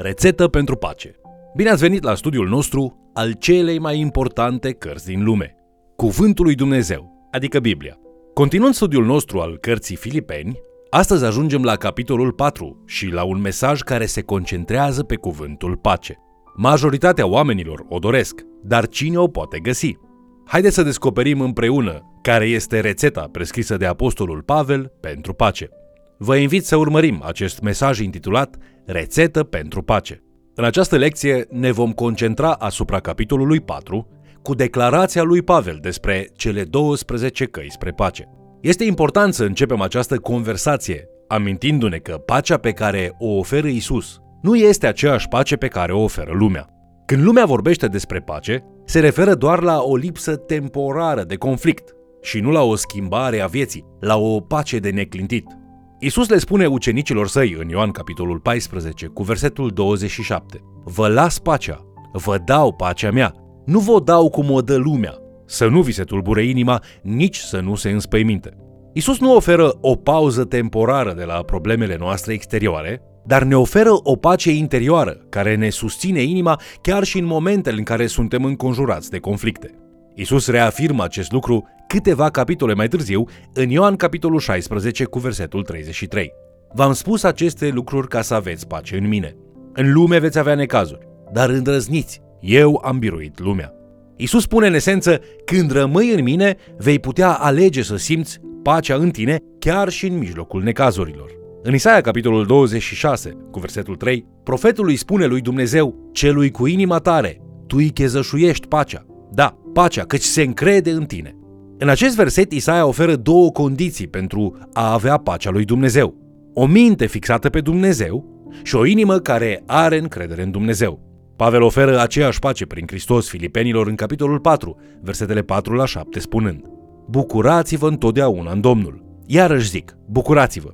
Rețetă pentru pace. Bine ați venit la studiul nostru al celei mai importante cărți din lume, Cuvântul lui Dumnezeu, adică Biblia. Continuând studiul nostru al cărții Filipeni, astăzi ajungem la capitolul 4 și la un mesaj care se concentrează pe cuvântul pace. Majoritatea oamenilor o doresc, dar cine o poate găsi? Haideți să descoperim împreună care este rețeta prescrisă de Apostolul Pavel pentru pace. Vă invit să urmărim acest mesaj intitulat Rețetă pentru pace. În această lecție ne vom concentra asupra capitolului 4 cu declarația lui Pavel despre cele 12 căi spre pace. Este important să începem această conversație amintindu-ne că pacea pe care o oferă Isus nu este aceeași pace pe care o oferă lumea. Când lumea vorbește despre pace, se referă doar la o lipsă temporară de conflict și nu la o schimbare a vieții, la o pace de neclintit. Isus le spune ucenicilor săi în Ioan capitolul 14 cu versetul 27 Vă las pacea, vă dau pacea mea, nu vă dau cum o dă lumea, să nu vi se tulbure inima, nici să nu se înspăiminte. Isus nu oferă o pauză temporară de la problemele noastre exterioare, dar ne oferă o pace interioară care ne susține inima chiar și în momentele în care suntem înconjurați de conflicte. Isus reafirmă acest lucru câteva capitole mai târziu în Ioan capitolul 16 cu versetul 33. V-am spus aceste lucruri ca să aveți pace în mine. În lume veți avea necazuri, dar îndrăzniți, eu am biruit lumea. Isus spune în esență, când rămâi în mine, vei putea alege să simți pacea în tine chiar și în mijlocul necazurilor. În Isaia, capitolul 26, cu versetul 3, profetul îi spune lui Dumnezeu, celui cu inima tare, tu îi chezășuiești pacea. Da, pacea, căci se încrede în tine. În acest verset, Isaia oferă două condiții pentru a avea pacea lui Dumnezeu. O minte fixată pe Dumnezeu și o inimă care are încredere în Dumnezeu. Pavel oferă aceeași pace prin Hristos filipenilor în capitolul 4, versetele 4 la 7, spunând Bucurați-vă întotdeauna în Domnul. Iarăși zic, bucurați-vă.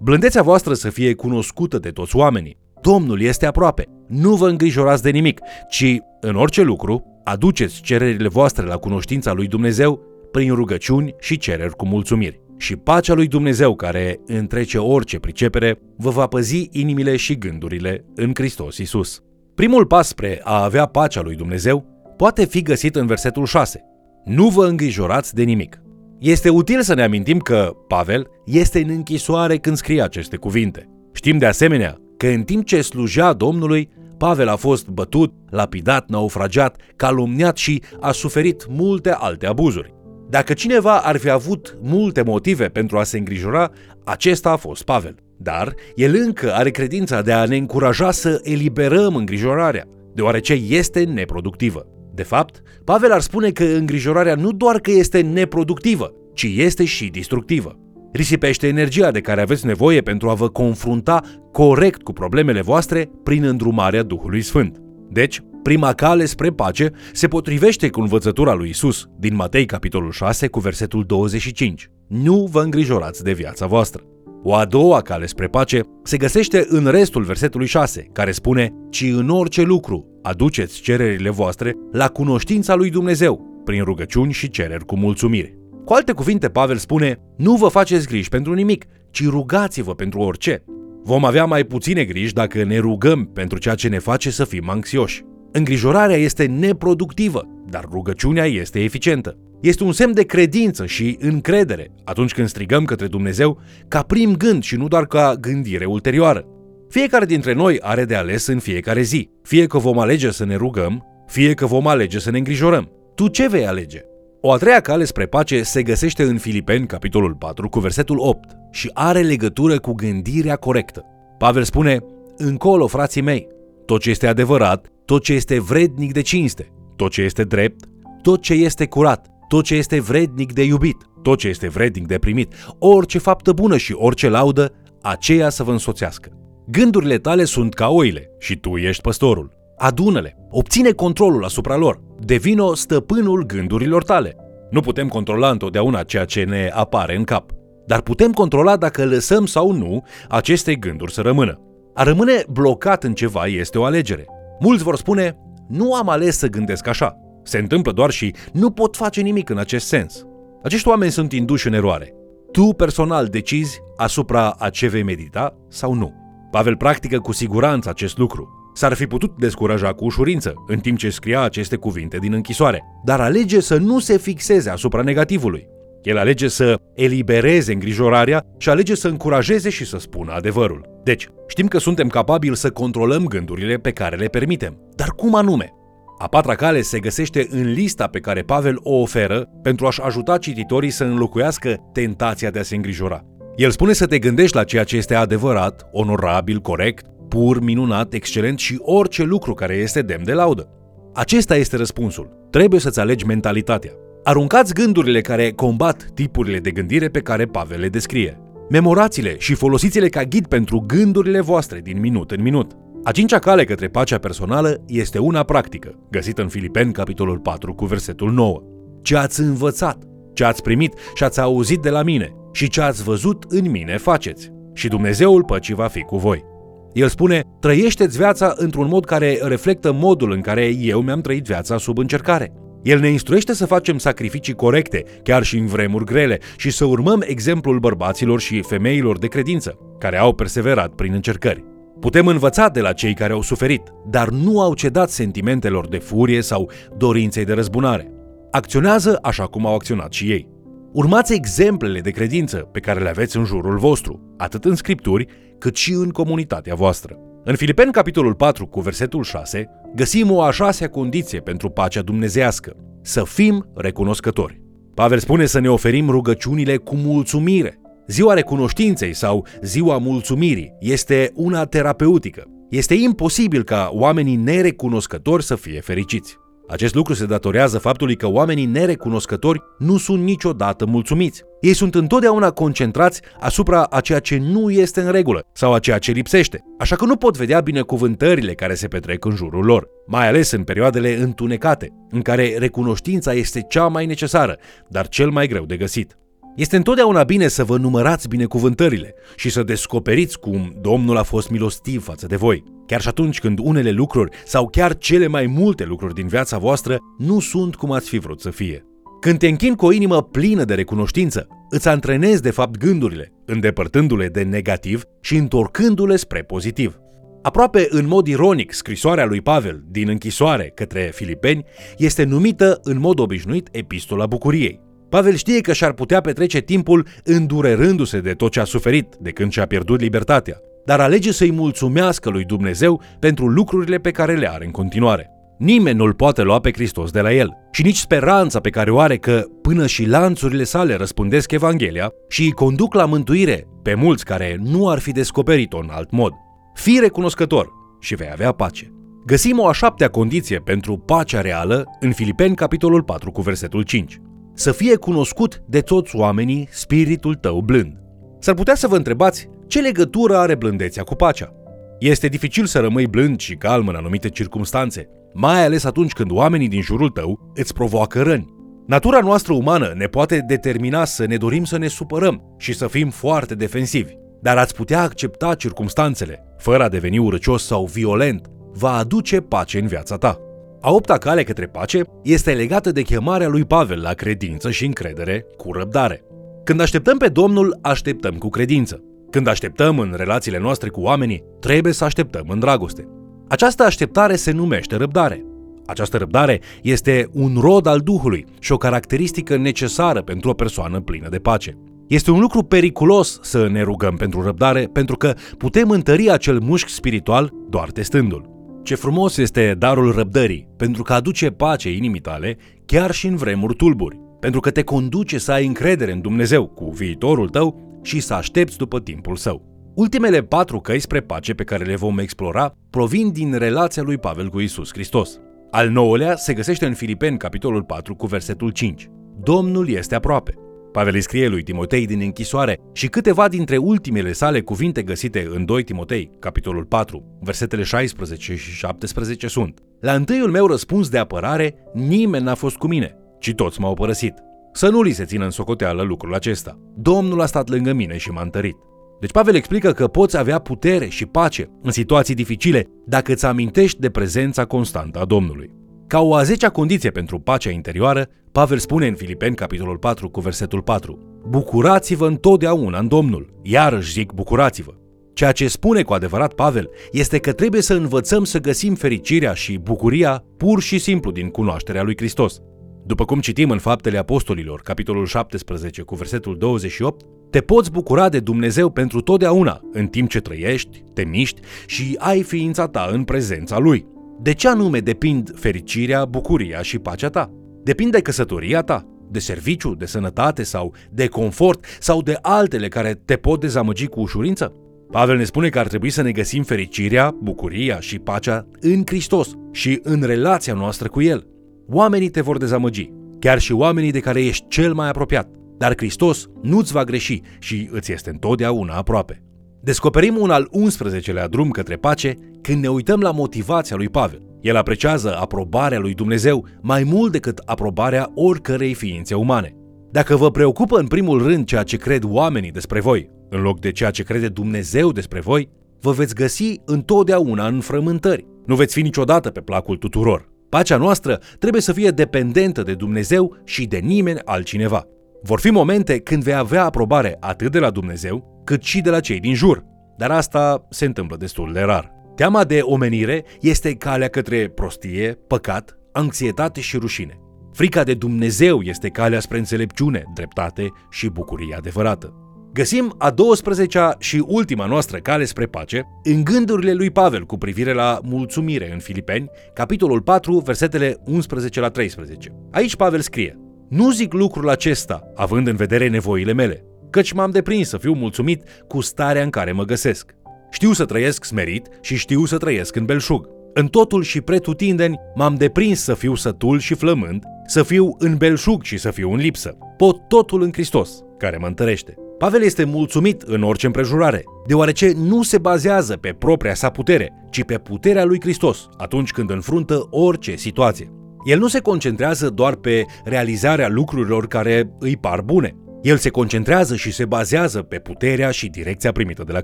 Blândețea voastră să fie cunoscută de toți oamenii. Domnul este aproape. Nu vă îngrijorați de nimic, ci, în orice lucru, aduceți cererile voastre la cunoștința lui Dumnezeu prin rugăciuni și cereri cu mulțumiri. Și pacea lui Dumnezeu, care întrece orice pricepere, vă va păzi inimile și gândurile în Hristos Isus. Primul pas spre a avea pacea lui Dumnezeu poate fi găsit în versetul 6. Nu vă îngrijorați de nimic. Este util să ne amintim că Pavel este în închisoare când scrie aceste cuvinte. Știm de asemenea că în timp ce slujea Domnului, Pavel a fost bătut, lapidat, naufragiat, calumniat și a suferit multe alte abuzuri. Dacă cineva ar fi avut multe motive pentru a se îngrijora, acesta a fost Pavel. Dar el încă are credința de a ne încuraja să eliberăm îngrijorarea, deoarece este neproductivă. De fapt, Pavel ar spune că îngrijorarea nu doar că este neproductivă, ci este și distructivă. Risipește energia de care aveți nevoie pentru a vă confrunta corect cu problemele voastre prin îndrumarea Duhului Sfânt. Deci, prima cale spre pace se potrivește cu învățătura lui Isus din Matei capitolul 6 cu versetul 25. Nu vă îngrijorați de viața voastră. O a doua cale spre pace se găsește în restul versetului 6, care spune Ci în orice lucru aduceți cererile voastre la cunoștința lui Dumnezeu, prin rugăciuni și cereri cu mulțumire. Cu alte cuvinte, Pavel spune, nu vă faceți griji pentru nimic, ci rugați-vă pentru orice. Vom avea mai puține griji dacă ne rugăm pentru ceea ce ne face să fim anxioși. Îngrijorarea este neproductivă, dar rugăciunea este eficientă. Este un semn de credință și încredere atunci când strigăm către Dumnezeu ca prim gând și nu doar ca gândire ulterioară. Fiecare dintre noi are de ales în fiecare zi, fie că vom alege să ne rugăm, fie că vom alege să ne îngrijorăm. Tu ce vei alege? O a treia cale spre pace se găsește în Filipeni, capitolul 4, cu versetul 8 și are legătură cu gândirea corectă. Pavel spune, încolo, frații mei, tot ce este adevărat, tot ce este vrednic de cinste, tot ce este drept, tot ce este curat, tot ce este vrednic de iubit, tot ce este vrednic de primit, orice faptă bună și orice laudă, aceea să vă însoțească. Gândurile tale sunt ca oile și tu ești păstorul. Adună-le, obține controlul asupra lor, devino stăpânul gândurilor tale. Nu putem controla întotdeauna ceea ce ne apare în cap, dar putem controla dacă lăsăm sau nu aceste gânduri să rămână. A rămâne blocat în ceva este o alegere. Mulți vor spune, nu am ales să gândesc așa. Se întâmplă doar și nu pot face nimic în acest sens. Acești oameni sunt induși în eroare. Tu personal decizi asupra a ce vei medita sau nu. Pavel practică cu siguranță acest lucru. S-ar fi putut descuraja cu ușurință, în timp ce scria aceste cuvinte din închisoare, dar alege să nu se fixeze asupra negativului. El alege să elibereze îngrijorarea și alege să încurajeze și să spună adevărul. Deci, știm că suntem capabili să controlăm gândurile pe care le permitem. Dar cum anume? A patra cale se găsește în lista pe care Pavel o oferă pentru a-și ajuta cititorii să înlocuiască tentația de a se îngrijora. El spune să te gândești la ceea ce este adevărat, onorabil, corect, pur, minunat, excelent și orice lucru care este demn de laudă. Acesta este răspunsul. Trebuie să-ți alegi mentalitatea. Aruncați gândurile care combat tipurile de gândire pe care Pavel le descrie. Memorați-le și folosiți-le ca ghid pentru gândurile voastre din minut în minut. A cincea cale către pacea personală este una practică, găsită în Filipeni, capitolul 4, cu versetul 9. Ce ați învățat, ce ați primit și ați auzit de la mine și ce ați văzut în mine faceți. Și Dumnezeul păcii va fi cu voi. El spune, trăiește-ți viața într-un mod care reflectă modul în care eu mi-am trăit viața sub încercare. El ne instruiește să facem sacrificii corecte, chiar și în vremuri grele, și să urmăm exemplul bărbaților și femeilor de credință, care au perseverat prin încercări. Putem învăța de la cei care au suferit, dar nu au cedat sentimentelor de furie sau dorinței de răzbunare. Acționează așa cum au acționat și ei. Urmați exemplele de credință pe care le aveți în jurul vostru, atât în scripturi, cât și în comunitatea voastră. În Filipeni, capitolul 4, cu versetul 6, găsim o a șasea condiție pentru pacea dumnezească, să fim recunoscători. Pavel spune să ne oferim rugăciunile cu mulțumire. Ziua recunoștinței sau ziua mulțumirii este una terapeutică. Este imposibil ca oamenii nerecunoscători să fie fericiți. Acest lucru se datorează faptului că oamenii nerecunoscători nu sunt niciodată mulțumiți. Ei sunt întotdeauna concentrați asupra a ceea ce nu este în regulă sau a ceea ce lipsește, așa că nu pot vedea binecuvântările care se petrec în jurul lor, mai ales în perioadele întunecate, în care recunoștința este cea mai necesară, dar cel mai greu de găsit. Este întotdeauna bine să vă numărați binecuvântările și să descoperiți cum Domnul a fost milostiv față de voi, chiar și atunci când unele lucruri sau chiar cele mai multe lucruri din viața voastră nu sunt cum ați fi vrut să fie. Când te închin cu o inimă plină de recunoștință, îți antrenezi de fapt gândurile, îndepărtându-le de negativ și întorcându-le spre pozitiv. Aproape în mod ironic, scrisoarea lui Pavel din închisoare către filipeni este numită în mod obișnuit Epistola Bucuriei. Pavel știe că și-ar putea petrece timpul îndurerându-se de tot ce a suferit de când și-a pierdut libertatea, dar alege să-i mulțumească lui Dumnezeu pentru lucrurile pe care le are în continuare. Nimeni nu-l poate lua pe Hristos de la el și nici speranța pe care o are că până și lanțurile sale răspândesc Evanghelia și îi conduc la mântuire pe mulți care nu ar fi descoperit-o în alt mod. Fii recunoscător și vei avea pace. Găsim o a șaptea condiție pentru pacea reală în Filipeni capitolul 4 cu versetul 5 să fie cunoscut de toți oamenii spiritul tău blând. S-ar putea să vă întrebați ce legătură are blândețea cu pacea. Este dificil să rămâi blând și calm în anumite circunstanțe, mai ales atunci când oamenii din jurul tău îți provoacă răni. Natura noastră umană ne poate determina să ne dorim să ne supărăm și să fim foarte defensivi, dar ați putea accepta circumstanțele, fără a deveni urăcios sau violent, va aduce pace în viața ta. A opta cale către pace este legată de chemarea lui Pavel la credință și încredere cu răbdare. Când așteptăm pe Domnul, așteptăm cu credință. Când așteptăm în relațiile noastre cu oamenii, trebuie să așteptăm în dragoste. Această așteptare se numește răbdare. Această răbdare este un rod al Duhului și o caracteristică necesară pentru o persoană plină de pace. Este un lucru periculos să ne rugăm pentru răbdare, pentru că putem întări acel mușchi spiritual doar testându-l. Ce frumos este darul răbdării, pentru că aduce pace inimii tale chiar și în vremuri tulburi, pentru că te conduce să ai încredere în Dumnezeu cu viitorul tău și să aștepți după timpul său. Ultimele patru căi spre pace pe care le vom explora provin din relația lui Pavel cu Isus Hristos. Al nouălea se găsește în Filipeni, capitolul 4, cu versetul 5. Domnul este aproape. Pavel îi scrie lui Timotei din închisoare și câteva dintre ultimele sale cuvinte găsite în 2 Timotei, capitolul 4, versetele 16 și 17 sunt La întâiul meu răspuns de apărare, nimeni n-a fost cu mine, ci toți m-au părăsit. Să nu li se țină în socoteală lucrul acesta. Domnul a stat lângă mine și m-a întărit. Deci Pavel explică că poți avea putere și pace în situații dificile dacă îți amintești de prezența constantă a Domnului. Ca o a zecea condiție pentru pacea interioară, Pavel spune în Filipeni, capitolul 4, cu versetul 4, Bucurați-vă întotdeauna în Domnul, iarăși zic bucurați-vă. Ceea ce spune cu adevărat Pavel este că trebuie să învățăm să găsim fericirea și bucuria pur și simplu din cunoașterea lui Hristos. După cum citim în Faptele Apostolilor, capitolul 17 cu versetul 28, te poți bucura de Dumnezeu pentru totdeauna, în timp ce trăiești, te miști și ai ființa ta în prezența Lui. De ce anume depind fericirea, bucuria și pacea ta? Depinde de căsătoria ta, de serviciu, de sănătate sau de confort sau de altele care te pot dezamăgi cu ușurință? Pavel ne spune că ar trebui să ne găsim fericirea, bucuria și pacea în Hristos și în relația noastră cu El. Oamenii te vor dezamăgi, chiar și oamenii de care ești cel mai apropiat, dar Hristos nu-ți va greși și îți este întotdeauna aproape. Descoperim un al 11-lea drum către pace când ne uităm la motivația lui Pavel. El apreciază aprobarea lui Dumnezeu mai mult decât aprobarea oricărei ființe umane. Dacă vă preocupă în primul rând ceea ce cred oamenii despre voi, în loc de ceea ce crede Dumnezeu despre voi, vă veți găsi întotdeauna în frământări. Nu veți fi niciodată pe placul tuturor. Pacea noastră trebuie să fie dependentă de Dumnezeu și de nimeni altcineva. Vor fi momente când vei avea aprobare atât de la Dumnezeu, cât și de la cei din jur, dar asta se întâmplă destul de rar. Teama de omenire este calea către prostie, păcat, anxietate și rușine. Frica de Dumnezeu este calea spre înțelepciune, dreptate și bucurie adevărată. Găsim a 12-a și ultima noastră cale spre pace în gândurile lui Pavel cu privire la mulțumire în Filipeni, capitolul 4, versetele 11 la 13. Aici Pavel scrie, Nu zic lucrul acesta, având în vedere nevoile mele, căci m-am deprins să fiu mulțumit cu starea în care mă găsesc. Știu să trăiesc smerit și știu să trăiesc în belșug. În totul și pretutindeni m-am deprins să fiu sătul și flămând, să fiu în belșug și să fiu în lipsă. Pot totul în Hristos, care mă întărește. Pavel este mulțumit în orice împrejurare, deoarece nu se bazează pe propria sa putere, ci pe puterea lui Hristos atunci când înfruntă orice situație. El nu se concentrează doar pe realizarea lucrurilor care îi par bune. El se concentrează și se bazează pe puterea și direcția primită de la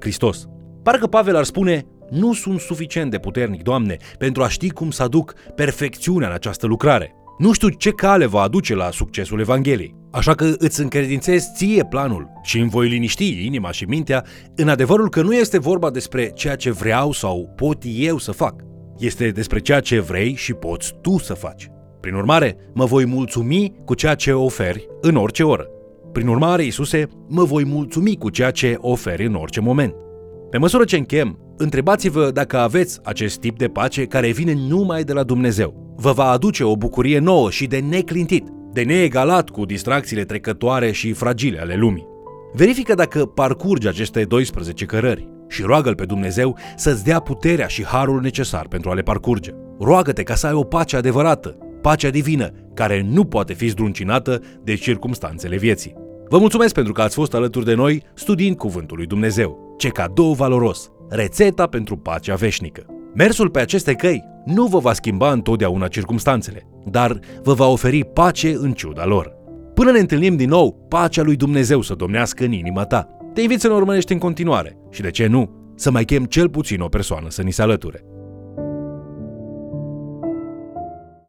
Hristos. Parcă Pavel ar spune, nu sunt suficient de puternic, Doamne, pentru a ști cum să aduc perfecțiunea în această lucrare. Nu știu ce cale va aduce la succesul Evangheliei. Așa că îți încredințez ție planul și îmi voi liniști inima și mintea în adevărul că nu este vorba despre ceea ce vreau sau pot eu să fac. Este despre ceea ce vrei și poți tu să faci. Prin urmare, mă voi mulțumi cu ceea ce oferi în orice oră. Prin urmare, Isuse, mă voi mulțumi cu ceea ce oferi în orice moment. Pe măsură ce închem, întrebați-vă dacă aveți acest tip de pace care vine numai de la Dumnezeu. Vă va aduce o bucurie nouă și de neclintit, de neegalat cu distracțiile trecătoare și fragile ale lumii. Verifică dacă parcurgi aceste 12 cărări și roagă-L pe Dumnezeu să-ți dea puterea și harul necesar pentru a le parcurge. Roagă-te ca să ai o pace adevărată, pacea divină, care nu poate fi zdruncinată de circumstanțele vieții. Vă mulțumesc pentru că ați fost alături de noi studiind Cuvântul lui Dumnezeu. Ce cadou valoros! Rețeta pentru pacea veșnică. Mersul pe aceste căi nu vă va schimba întotdeauna circumstanțele, dar vă va oferi pace în ciuda lor. Până ne întâlnim din nou, pacea lui Dumnezeu să domnească în inima ta. Te invit să ne urmărești în continuare și, de ce nu, să mai chem cel puțin o persoană să ni se alăture.